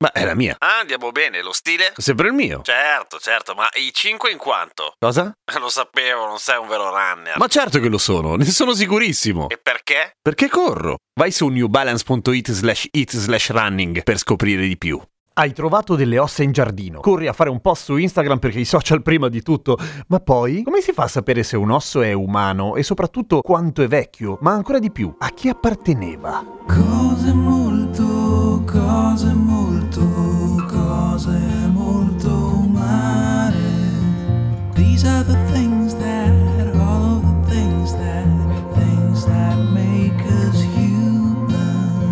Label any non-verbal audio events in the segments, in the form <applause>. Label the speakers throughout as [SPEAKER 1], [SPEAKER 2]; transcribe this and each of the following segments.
[SPEAKER 1] Ma è la mia.
[SPEAKER 2] Ah, andiamo bene, lo stile?
[SPEAKER 1] Sempre il mio.
[SPEAKER 2] Certo, certo, ma i 5 in quanto?
[SPEAKER 1] Cosa? <laughs>
[SPEAKER 2] Lo sapevo, non sei un vero runner.
[SPEAKER 1] Ma certo che lo sono, ne sono sicurissimo.
[SPEAKER 2] E perché?
[SPEAKER 1] Perché corro? Vai su newbalance.it slash it slash running per scoprire di più.
[SPEAKER 3] Hai trovato delle ossa in giardino. Corri a fare un post su Instagram perché i social prima di tutto. Ma poi, come si fa a sapere se un osso è umano e soprattutto quanto è vecchio? Ma ancora di più, a chi apparteneva?
[SPEAKER 4] Cose molto, cose molto,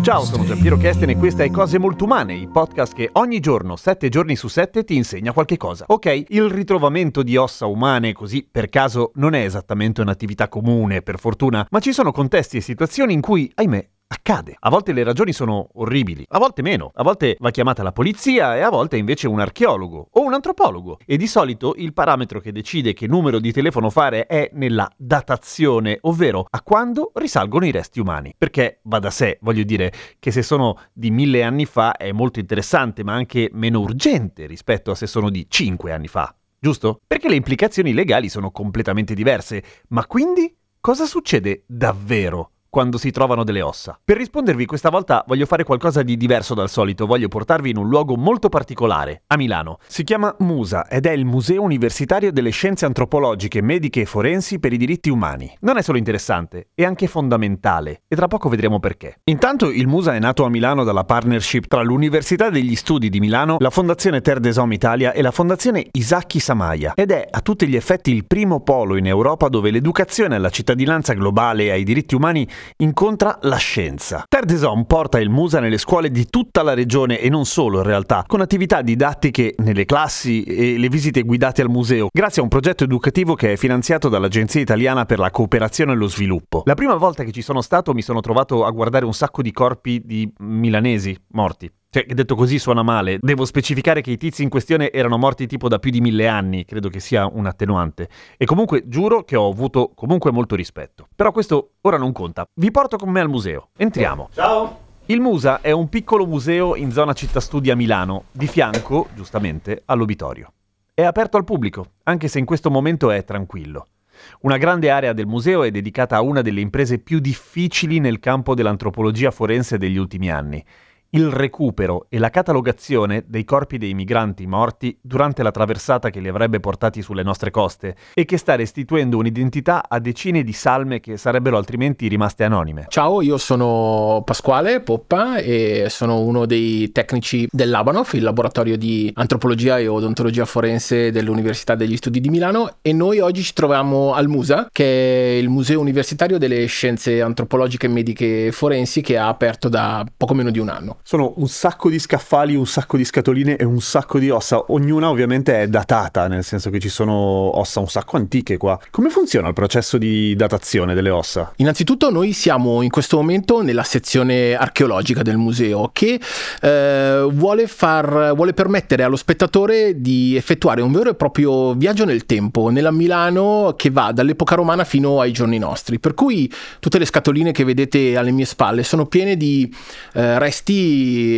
[SPEAKER 3] Ciao, sono Giampiero Kesten e questa è Cose Molto Umane, il podcast che ogni giorno, 7 giorni su 7, ti insegna qualche cosa. Ok, il ritrovamento di ossa umane, così per caso, non è esattamente un'attività comune, per fortuna, ma ci sono contesti e situazioni in cui, ahimè, accade. A volte le ragioni sono orribili, a volte meno. A volte va chiamata la polizia e a volte invece un archeologo o un antropologo. E di solito il parametro che decide che numero di telefono fare è nella datazione, ovvero a quando risalgono i resti umani. Perché va da sé, voglio dire, che se sono di mille anni fa è molto interessante, ma anche meno urgente rispetto a se sono di cinque anni fa. Giusto? Perché le implicazioni legali sono completamente diverse. Ma quindi cosa succede davvero? Quando si trovano delle ossa. Per rispondervi questa volta voglio fare qualcosa di diverso dal solito, voglio portarvi in un luogo molto particolare, a Milano. Si chiama MUSA ed è il Museo Universitario delle Scienze Antropologiche, Mediche e Forensi per i Diritti Umani. Non è solo interessante, è anche fondamentale e tra poco vedremo perché. Intanto il MUSA è nato a Milano dalla partnership tra l'Università degli Studi di Milano, la Fondazione Terre des Hommes Italia e la Fondazione Isacchi Samaia ed è a tutti gli effetti il primo polo in Europa dove l'educazione alla cittadinanza globale e ai diritti umani incontra la scienza. Terre des porta il Musa nelle scuole di tutta la regione e non solo in realtà, con attività didattiche nelle classi e le visite guidate al museo, grazie a un progetto educativo che è finanziato dall'Agenzia Italiana per la Cooperazione e lo Sviluppo. La prima volta che ci sono stato mi sono trovato a guardare un sacco di corpi di milanesi morti. Cioè, detto così suona male. Devo specificare che i tizi in questione erano morti tipo da più di mille anni, credo che sia un attenuante. E comunque giuro che ho avuto comunque molto rispetto. Però questo ora non conta. Vi porto con me al museo. Entriamo. Ciao! Il Musa è un piccolo museo in zona città studi a Milano, di fianco, giustamente, all'obitorio. È aperto al pubblico, anche se in questo momento è tranquillo. Una grande area del museo è dedicata a una delle imprese più difficili nel campo dell'antropologia forense degli ultimi anni, il recupero e la catalogazione dei corpi dei migranti morti durante la traversata che li avrebbe portati sulle nostre coste e che sta restituendo un'identità a decine di salme che sarebbero altrimenti rimaste anonime.
[SPEAKER 5] Ciao, io sono Pasquale Poppa e sono uno dei tecnici del Labanov, il laboratorio di antropologia e odontologia forense dell'Università degli Studi di Milano e noi oggi ci troviamo al MUSA, che è il Museo Universitario delle Scienze Antropologiche, Mediche e Forensi che ha aperto da poco meno di un anno.
[SPEAKER 3] Sono un sacco di scaffali, un sacco di scatoline e un sacco di ossa. Ognuna ovviamente è datata, nel senso che ci sono ossa un sacco antiche qua. Come funziona il processo di datazione delle ossa?
[SPEAKER 5] Innanzitutto noi siamo in questo momento nella sezione archeologica del museo che eh, vuole, far, vuole permettere allo spettatore di effettuare un vero e proprio viaggio nel tempo, nella Milano che va dall'epoca romana fino ai giorni nostri. Per cui tutte le scatoline che vedete alle mie spalle sono piene di eh, resti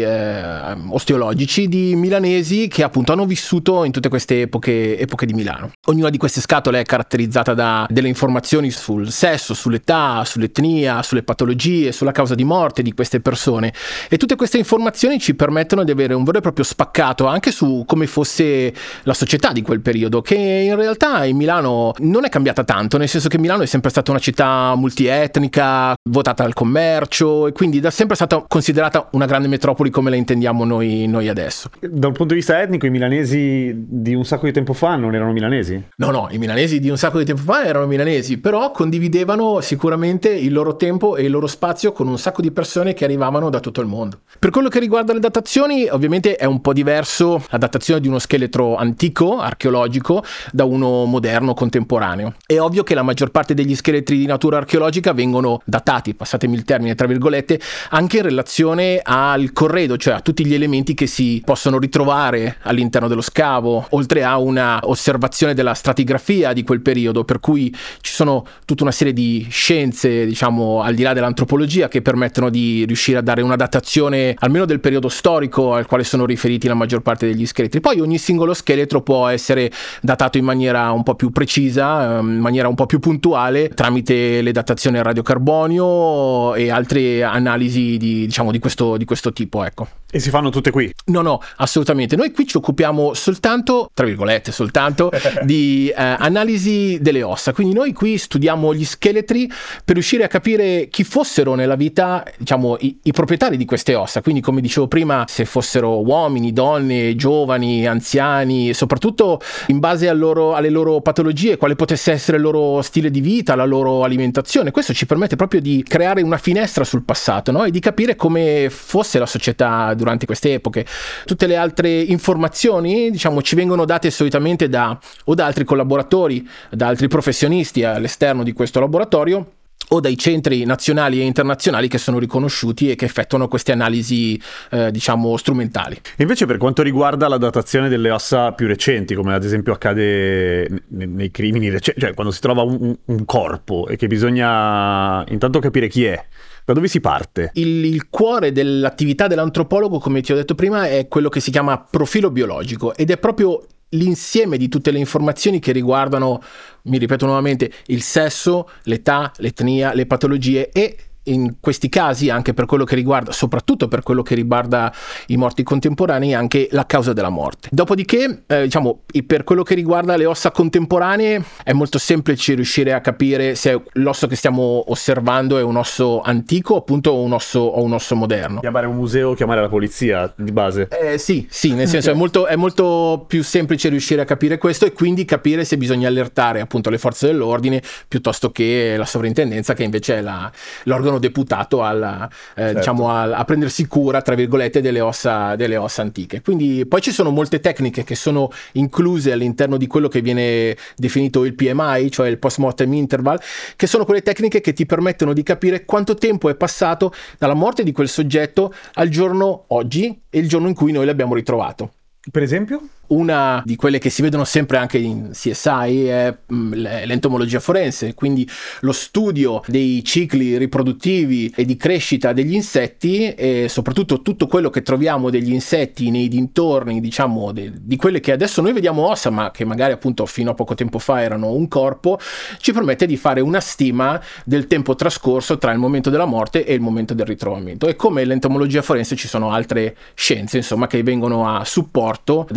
[SPEAKER 5] eh, osteologici di milanesi che appunto hanno vissuto in tutte queste epoche, epoche di Milano. Ognuna di queste scatole è caratterizzata da delle informazioni sul sesso, sull'età, sull'etnia, sulle patologie, sulla causa di morte di queste persone e tutte queste informazioni ci permettono di avere un vero e proprio spaccato anche su come fosse la società di quel periodo che in realtà in Milano non è cambiata tanto, nel senso che Milano è sempre stata una città multietnica, votata al commercio e quindi da sempre stata considerata una grande metropoli come la intendiamo noi, noi adesso.
[SPEAKER 3] Da un punto di vista etnico, i milanesi di un sacco di tempo fa non erano milanesi?
[SPEAKER 5] No, no, i milanesi di un sacco di tempo fa erano milanesi, però condividevano sicuramente il loro tempo e il loro spazio con un sacco di persone che arrivavano da tutto il mondo. Per quello che riguarda le datazioni, ovviamente è un po' diverso la datazione di uno scheletro antico, archeologico, da uno moderno, contemporaneo. È ovvio che la maggior parte degli scheletri di natura archeologica vengono datati, passatemi il termine tra virgolette, anche in relazione a al corredo, cioè a tutti gli elementi che si possono ritrovare all'interno dello scavo, oltre a una osservazione della stratigrafia di quel periodo, per cui ci sono tutta una serie di scienze, diciamo, al di là dell'antropologia che permettono di riuscire a dare una datazione almeno del periodo storico al quale sono riferiti la maggior parte degli scheletri. Poi ogni singolo scheletro può essere datato in maniera un po' più precisa, ehm, in maniera un po' più puntuale tramite le datazioni a radiocarbonio e altre analisi di, diciamo, di, questo, di questo tipo, ecco.
[SPEAKER 3] E si fanno tutte qui.
[SPEAKER 5] No, no, assolutamente. Noi qui ci occupiamo soltanto, tra virgolette, soltanto <laughs> di eh, analisi delle ossa. Quindi noi qui studiamo gli scheletri per riuscire a capire chi fossero nella vita, diciamo, i, i proprietari di queste ossa. Quindi, come dicevo prima, se fossero uomini, donne, giovani, anziani, e soprattutto in base loro- alle loro patologie, quale potesse essere il loro stile di vita, la loro alimentazione. Questo ci permette proprio di creare una finestra sul passato no? e di capire come fosse la società durante queste epoche. Tutte le altre informazioni, diciamo, ci vengono date solitamente da o da altri collaboratori, da altri professionisti all'esterno di questo laboratorio o dai centri nazionali e internazionali che sono riconosciuti e che effettuano queste analisi, eh, diciamo, strumentali.
[SPEAKER 3] Invece per quanto riguarda la datazione delle ossa più recenti, come ad esempio accade ne- nei crimini recenti, cioè quando si trova un, un- un corpo e che bisogna intanto capire chi è, da dove si parte?
[SPEAKER 5] Il, il cuore dell'attività dell'antropologo, come ti ho detto prima, è quello che si chiama profilo biologico ed è proprio l'insieme di tutte le informazioni che riguardano, mi ripeto nuovamente, il sesso, l'età, l'etnia, le patologie e in questi casi, anche per quello che riguarda, soprattutto per quello che riguarda i morti contemporanei, anche la causa della morte. Dopodiché, eh, diciamo, per quello che riguarda le ossa contemporanee, è molto semplice riuscire a capire se l'osso che stiamo osservando è un osso antico, appunto, o un osso, o un osso moderno.
[SPEAKER 3] Chiamare un museo, chiamare la polizia di base.
[SPEAKER 5] Eh, sì, sì, nel senso è molto, è molto più semplice riuscire a capire questo e quindi capire se bisogna allertare appunto le forze dell'ordine piuttosto che la sovrintendenza che invece è la- l'organo deputato alla, eh, diciamo, al- a prendersi cura, tra virgolette, delle ossa, delle ossa antiche. Quindi poi ci sono molte tecniche che sono incluse all'interno di quello che viene definito il PMI, cioè il post-mortem interval, che sono quelle tecniche che ti permettono di capire quanto tempo è passato dalla morte di quel soggetto al giorno oggi e il giorno in cui noi l'abbiamo ritrovato.
[SPEAKER 3] Per esempio?
[SPEAKER 5] Una di quelle che si vedono sempre anche in CSI è mm, l'entomologia forense, quindi lo studio dei cicli riproduttivi e di crescita degli insetti e soprattutto tutto quello che troviamo degli insetti nei dintorni, diciamo, de- di quelle che adesso noi vediamo ossa, ma che magari appunto fino a poco tempo fa erano un corpo, ci permette di fare una stima del tempo trascorso tra il momento della morte e il momento del ritrovamento. E come l'entomologia forense ci sono altre scienze, insomma, che vengono a supporto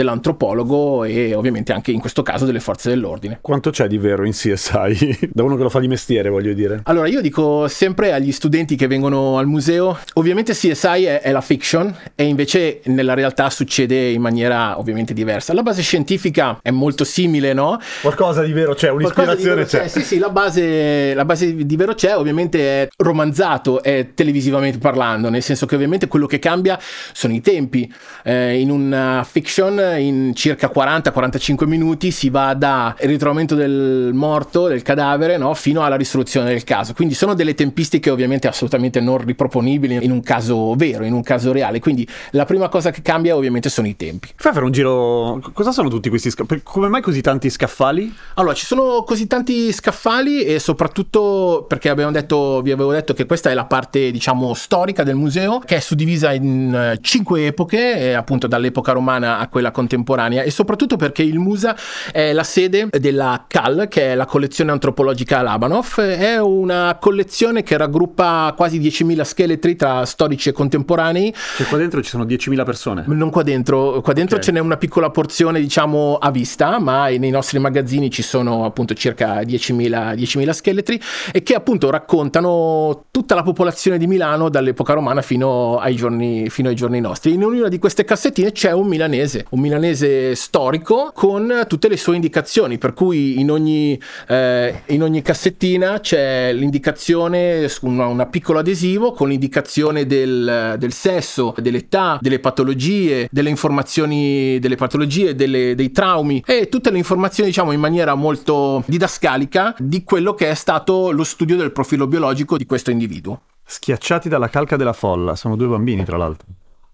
[SPEAKER 5] dell'antropologo e ovviamente anche in questo caso delle forze dell'ordine.
[SPEAKER 3] Quanto c'è di vero in CSI? <laughs> da uno che lo fa di mestiere, voglio dire.
[SPEAKER 5] Allora, io dico sempre agli studenti che vengono al museo, ovviamente CSI è, è la fiction e invece nella realtà succede in maniera ovviamente diversa. La base scientifica è molto simile, no?
[SPEAKER 3] Qualcosa di vero c'è,
[SPEAKER 5] di vero c'è. Sì, sì, la base, la base di vero c'è, ovviamente è romanzato, è televisivamente parlando, nel senso che ovviamente quello che cambia sono i tempi. Eh, in una fiction, in circa 40-45 minuti, si va dal ritrovamento del morto, del cadavere, no, fino alla risoluzione del caso. Quindi sono delle tempistiche ovviamente assolutamente non riproponibili in un caso vero, in un caso reale. Quindi la prima cosa che cambia ovviamente sono i tempi.
[SPEAKER 3] Fai fare un giro. Cosa sono tutti questi scaffali? Come mai così tanti scaffali?
[SPEAKER 5] Allora, ci sono così tanti scaffali e soprattutto perché abbiamo detto, vi avevo detto che questa è la parte, diciamo, storica del museo, che è suddivisa in eh, cinque epoche, eh, appunto dall'epoca romana a quella contemporanea, e soprattutto perché il Musa è la sede della CAL, che è la collezione antropologica Labanov. È una collezione che raggruppa quasi 10.000 scheletri tra storici e contemporanei
[SPEAKER 3] Cioè, qua dentro ci sono 10.000 persone.
[SPEAKER 5] non qua dentro, qua dentro
[SPEAKER 3] Ok.
[SPEAKER 5] ce n'è una piccola porzione diciamo a vista, ma nei nostri magazzini ci sono appunto circa 10.000, 10.000 scheletri e che appunto raccontano tutta la popolazione di Milano dall'epoca romana fino ai giorni, fino ai giorni nostri. In ognuna di queste cassettine c'è un milanese, un milanese storico con tutte le sue indicazioni, per cui in ogni, eh, in ogni cassettina c'è l'indicazione una, una piccolo adesivo con l'indicazione del, del sesso, dell'età, delle patologie, delle informazioni delle patologie, delle- dei traumi e tutte le informazioni diciamo in maniera molto didascalica di quello che è stato lo studio del profilo biologico di questo individuo.
[SPEAKER 3] Schiacciati dalla calca della folla. Sono due bambini, tra l'altro.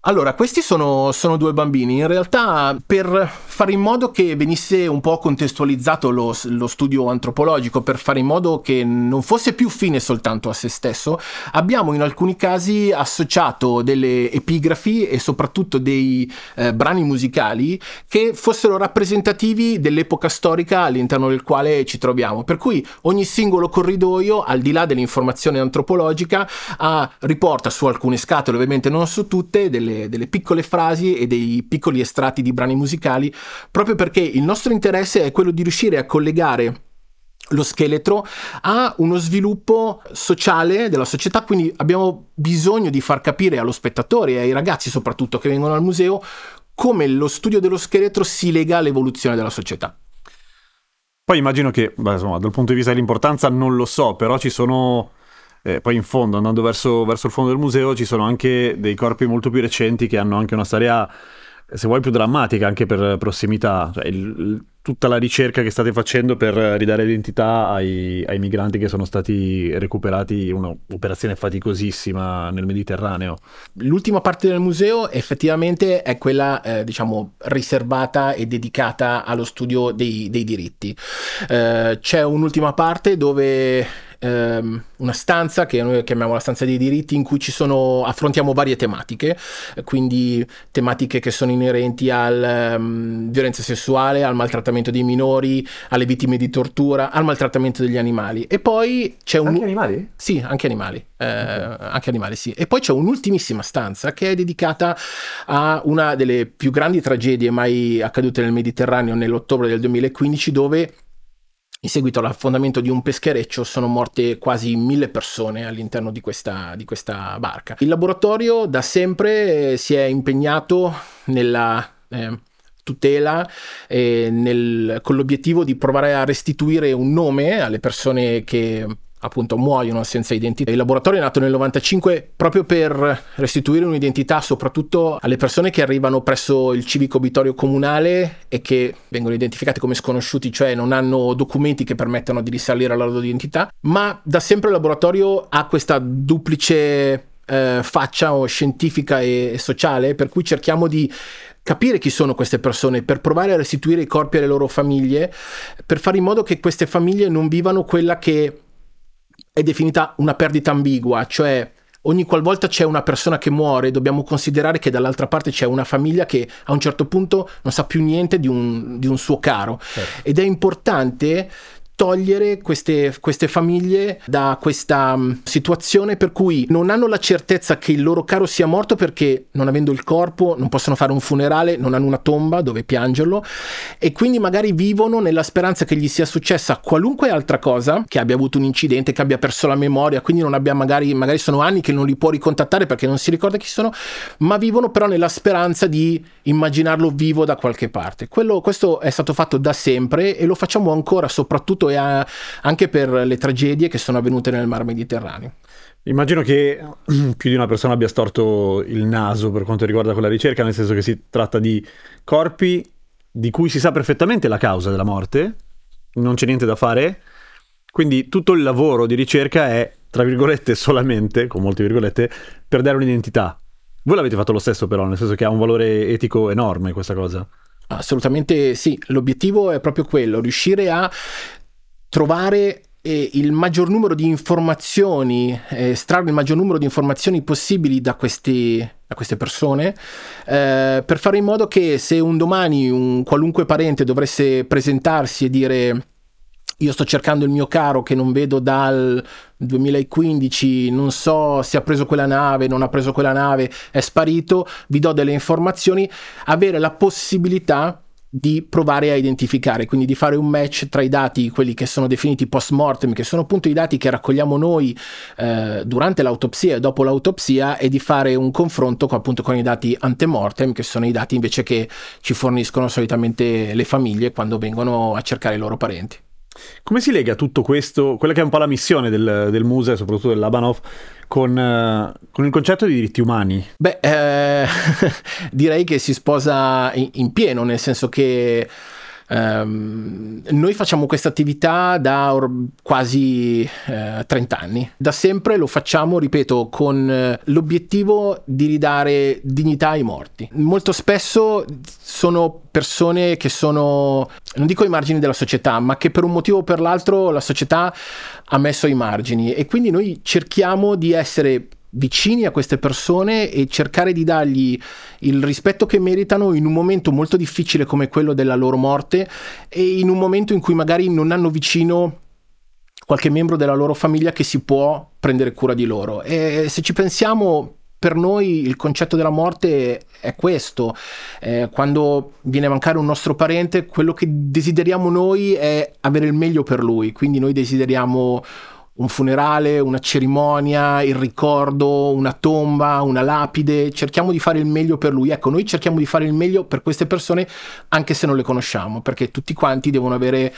[SPEAKER 5] Allora, questi sono, sono due bambini. In realtà, per fare in modo che venisse un po' contestualizzato lo, lo studio antropologico, per fare in modo che non fosse più fine soltanto a se stesso, abbiamo in alcuni casi associato delle epigrafi e soprattutto dei eh, brani musicali che fossero rappresentativi dell'epoca storica all'interno del quale ci troviamo. Per cui ogni singolo corridoio, al di là dell'informazione antropologica, ha- riporta su alcune scatole, ovviamente non su tutte, delle, delle piccole frasi e dei piccoli estratti di brani musicali, proprio perché il nostro interesse è quello di riuscire a collegare lo scheletro a uno sviluppo sociale della società, quindi abbiamo bisogno di far capire allo spettatore e ai ragazzi soprattutto che vengono al museo come lo studio dello scheletro si lega all'evoluzione della società.
[SPEAKER 3] Poi immagino che, beh, insomma, dal punto di vista dell'importanza non lo so, però ci sono, eh, poi in fondo, andando verso, verso il fondo del museo, ci sono anche dei corpi molto più recenti che hanno anche una storia, se vuoi, più drammatica anche per prossimità. Cioè, il- tutta la ricerca che state facendo per ridare identità ai, ai migranti che sono stati recuperati, un'operazione faticosissima nel Mediterraneo.
[SPEAKER 5] L'ultima parte del museo effettivamente è quella, eh, diciamo, riservata e dedicata allo studio dei, dei diritti. Eh, c'è un'ultima parte dove ehm, una stanza che noi chiamiamo la stanza dei diritti in cui ci sono, affrontiamo varie tematiche, eh, quindi tematiche che sono inerenti al ehm, violenza sessuale, al maltrattamento dei minori, alle vittime di tortura, al maltrattamento degli animali. E poi c'è un...
[SPEAKER 3] animali?
[SPEAKER 5] Sì, anche animali. eh, Anche animali, sì. E poi c'è un'ultimissima stanza che è dedicata a una delle più grandi tragedie mai accadute nel Mediterraneo nell'ottobre del 2015, dove in seguito all'affondamento di un peschereccio sono morte quasi mille persone all'interno di questa, di questa barca. Il laboratorio da sempre eh, si è impegnato nella eh, tutela e nel- con l'obiettivo di provare a restituire un nome alle persone che appunto muoiono senza identità. Il laboratorio è nato nel 95 proprio per restituire un'identità soprattutto alle persone che arrivano presso il civico obitorio comunale e che vengono identificati come sconosciuti, cioè non hanno documenti che permettano di risalire alla loro identità, ma da sempre il laboratorio ha questa duplice eh, faccia o scientifica e sociale, per cui cerchiamo di capire chi sono queste persone, per provare a restituire i corpi alle loro famiglie, per fare in modo che queste famiglie non vivano quella che è definita una perdita ambigua, cioè ogni qualvolta c'è una persona che muore dobbiamo considerare che dall'altra parte c'è una famiglia che a un certo punto non sa più niente di un, di un suo caro. Ed è importante togliere queste, queste famiglie da questa mh, situazione per cui non hanno la certezza che il loro caro sia morto perché non avendo il corpo non possono fare un funerale, non hanno una tomba dove piangerlo e quindi magari vivono nella speranza che gli sia successa qualunque altra cosa, che abbia avuto un incidente, che abbia perso la memoria, quindi non abbia magari, magari sono anni che non li può ricontattare perché non si ricorda chi sono, ma vivono però nella speranza di immaginarlo vivo da qualche parte. Quello- questo è stato fatto da sempre e lo facciamo ancora, soprattutto e a- anche per le tragedie che sono avvenute nel Mar Mediterraneo.
[SPEAKER 3] Immagino che <clears throat> più di una persona abbia storto il naso per quanto riguarda quella ricerca, nel senso che si tratta di corpi di cui si sa perfettamente la causa della morte, non c'è niente da fare, quindi tutto il lavoro di ricerca è, tra virgolette, solamente, con molte virgolette, per dare un'identità. Voi l'avete fatto lo stesso però, nel senso che ha un valore etico enorme questa cosa.
[SPEAKER 5] Assolutamente sì, l'obiettivo è proprio quello, riuscire a trovare eh, il maggior numero di informazioni, eh, estrarre il maggior numero di informazioni possibili da, questi, da queste persone, eh, per fare in modo che se un domani un qualunque parente dovesse presentarsi e dire io sto cercando il mio caro che non vedo dal 2015, non so se ha preso quella nave, non ha preso quella nave, è sparito, vi do delle informazioni, avere la possibilità di provare a identificare, quindi di fare un match tra i dati, quelli che sono definiti post mortem, che sono appunto i dati che raccogliamo noi eh, durante l'autopsia e dopo l'autopsia, e di fare un confronto con, appunto con i dati antemortem, che sono i dati invece che ci forniscono solitamente le famiglie quando vengono a cercare i loro parenti.
[SPEAKER 3] Come si lega tutto questo, quella che è un po' la missione del, del Muse, soprattutto del Labanov, con, eh, con il concetto di diritti umani?
[SPEAKER 5] Beh, eh, <laughs> direi che si sposa in, in pieno, nel senso che Ehm, noi facciamo questa attività da or- quasi eh, 30 anni. Da sempre lo facciamo, ripeto, con eh, l'obiettivo di ridare dignità ai morti. Molto spesso sono persone che sono, non dico ai margini della società, ma che per un motivo o per l'altro la società ha messo ai margini e quindi noi cerchiamo di essere vicini a queste persone e cercare di dargli il rispetto che meritano in un momento molto difficile come quello della loro morte e in un momento in cui magari non hanno vicino qualche membro della loro famiglia che si può prendere cura di loro. E se ci pensiamo, per noi il concetto della morte è questo. Eh, quando viene a mancare un nostro parente, quello che desideriamo noi è avere il meglio per lui. Quindi noi desideriamo un funerale, una cerimonia, il ricordo, una tomba, una lapide, cerchiamo di fare il meglio per lui. Ecco, noi cerchiamo di fare il meglio per queste persone anche se non le conosciamo, perché tutti quanti devono avere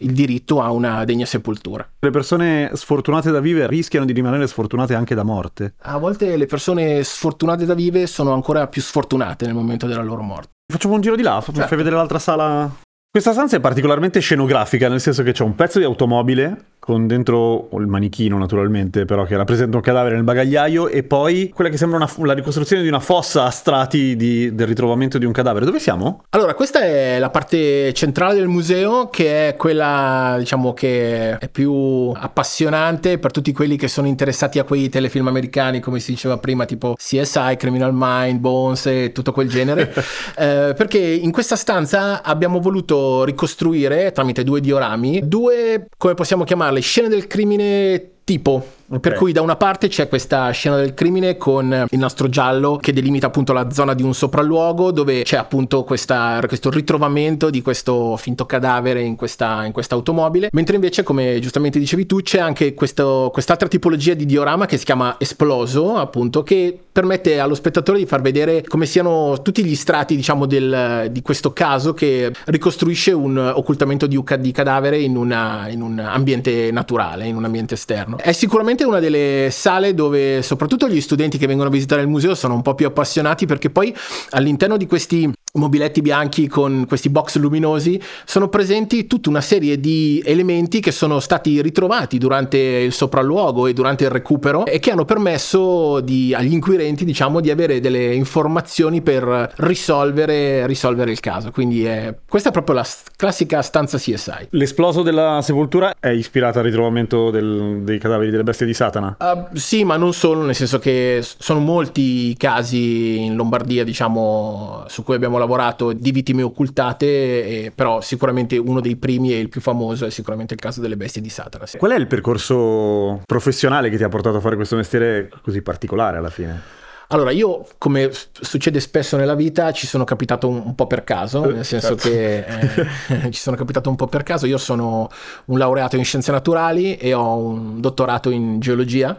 [SPEAKER 5] il diritto a una degna sepoltura.
[SPEAKER 3] Le persone sfortunate da vivere rischiano di rimanere sfortunate anche da morte.
[SPEAKER 5] A volte le persone sfortunate da vive sono ancora più sfortunate nel momento della loro morte.
[SPEAKER 3] Facciamo un giro di là, fai
[SPEAKER 5] Certo.
[SPEAKER 3] vedere l'altra sala. Questa stanza è particolarmente scenografica, nel senso che c'è un pezzo di automobile con dentro il manichino naturalmente, però che rappresenta un cadavere nel bagagliaio e poi quella che sembra una, la ricostruzione di una fossa a strati di- del ritrovamento di un cadavere. Dove siamo?
[SPEAKER 5] Allora, questa è la parte centrale del museo, che è quella, diciamo, che è più appassionante per tutti quelli che sono interessati a quei telefilm americani, come si diceva prima, tipo CSI, Criminal Mind, Bones e tutto quel genere. <laughs> Eh, perché in questa stanza abbiamo voluto ricostruire, tramite due diorami, due, come possiamo chiamarle, scene del crimine tipo. Per cui da una parte c'è questa scena del crimine con il nastro giallo che delimita appunto la zona di un sopralluogo dove c'è appunto questa- questo ritrovamento di questo finto cadavere in questa, in questa automobile, mentre invece come giustamente dicevi tu c'è anche questo- quest'altra tipologia di diorama che si chiama esploso appunto che permette allo spettatore di far vedere come siano tutti gli strati diciamo del- di questo caso che ricostruisce un occultamento di, di cadavere in, una- in un ambiente naturale, in un ambiente esterno. È sicuramente una delle sale dove soprattutto gli studenti che vengono a visitare il museo sono un po' più appassionati perché poi all'interno di questi mobiletti bianchi con questi box luminosi sono presenti tutta una serie di elementi che sono stati ritrovati durante il sopralluogo e durante il recupero e che hanno permesso di- agli inquirenti diciamo di avere delle informazioni per risolvere, risolvere il caso quindi è- questa è proprio la classica stanza CSI
[SPEAKER 3] L'esploso della sepoltura è ispirata al ritrovamento del- dei cadaveri delle bestie di Satana.
[SPEAKER 5] Uh, sì, ma non solo, nel senso che sono molti i casi in Lombardia, diciamo, su cui abbiamo lavorato di vittime occultate, e- però sicuramente uno dei primi e il più famoso è sicuramente il caso delle bestie di Satana. sì.
[SPEAKER 3] Qual è il percorso professionale che ti ha portato a fare questo mestiere così particolare alla fine?
[SPEAKER 5] Allora, io, come succede spesso nella vita, ci sono capitato un, un po' per caso, nel senso che eh, <laughs> <laughs> ci sono capitato un po' per caso. Io sono un laureato in scienze naturali e ho un dottorato in geologia.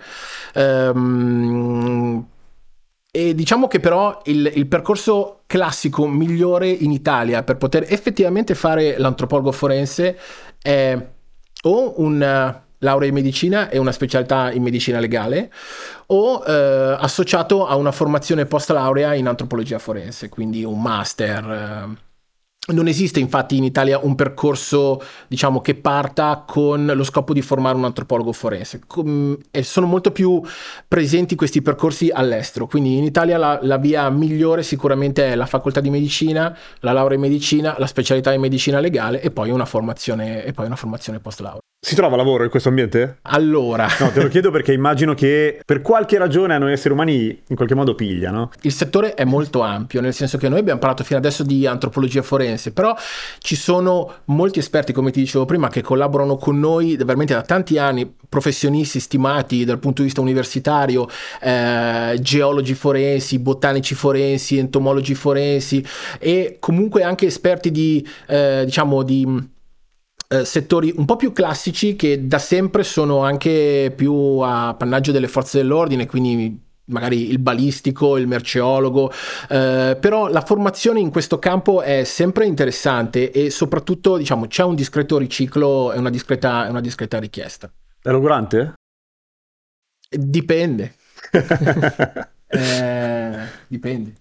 [SPEAKER 5] Ehm, e diciamo che però il, il percorso classico migliore in Italia per poter effettivamente fare l'antropologo forense è o un eh, laurea in medicina e una specialità in medicina legale o eh, associato a una formazione post laurea in antropologia forense, quindi un master. eh. Non esiste infatti in Italia un percorso, diciamo, che parta con lo scopo di formare un antropologo forense. Com- sono molto più presenti questi percorsi all'estero. Quindi in Italia la, la via migliore sicuramente è la facoltà di medicina, la laurea in medicina, la specialità in medicina legale e poi una formazione, e poi una formazione post laurea.
[SPEAKER 3] Si trova lavoro in questo ambiente?
[SPEAKER 5] Allora,
[SPEAKER 3] No, te lo chiedo perché immagino che per qualche ragione a noi esseri umani in qualche modo piglia, no?
[SPEAKER 5] il settore è molto ampio, nel senso che noi abbiamo parlato fino adesso di antropologia forense, però ci sono molti esperti, come ti dicevo prima, che collaborano con noi veramente da tanti anni, professionisti stimati dal punto di vista universitario, eh, geologi forensi, botanici forensi, entomologi forensi e comunque anche esperti di, eh, diciamo, di eh, settori un po' più classici che da sempre sono anche più a appannaggio delle forze dell'ordine, quindi magari il balistico, il merceologo, eh, però la formazione in questo campo è sempre interessante e soprattutto diciamo c'è un discreto riciclo e una discreta, una discreta richiesta.
[SPEAKER 3] È logorante?
[SPEAKER 5] Dipende. <laughs> Eh, dipende.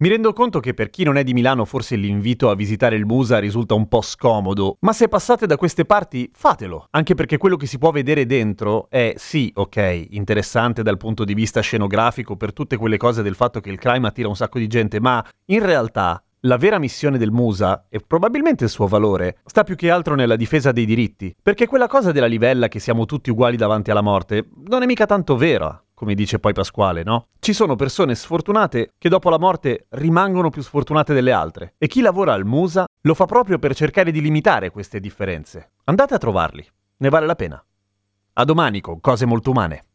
[SPEAKER 1] Mi rendo conto che per chi non è di Milano forse l'invito a visitare il Musa risulta un po' scomodo, ma se passate da queste parti fatelo, anche perché quello che si può vedere dentro è sì, ok, interessante dal punto di vista scenografico per tutte quelle cose del fatto che il crime attira un sacco di gente, ma in realtà la vera missione del Musa, e probabilmente il suo valore, sta più che altro nella difesa dei diritti, perché quella cosa della livella che siamo tutti uguali davanti alla morte non è mica tanto vera, come dice poi Pasquale, no? Ci sono persone sfortunate che dopo la morte rimangono più sfortunate delle altre, e chi lavora al Musa lo fa proprio per cercare di limitare queste differenze. Andate a trovarli, ne vale la pena. A domani con cose molto umane.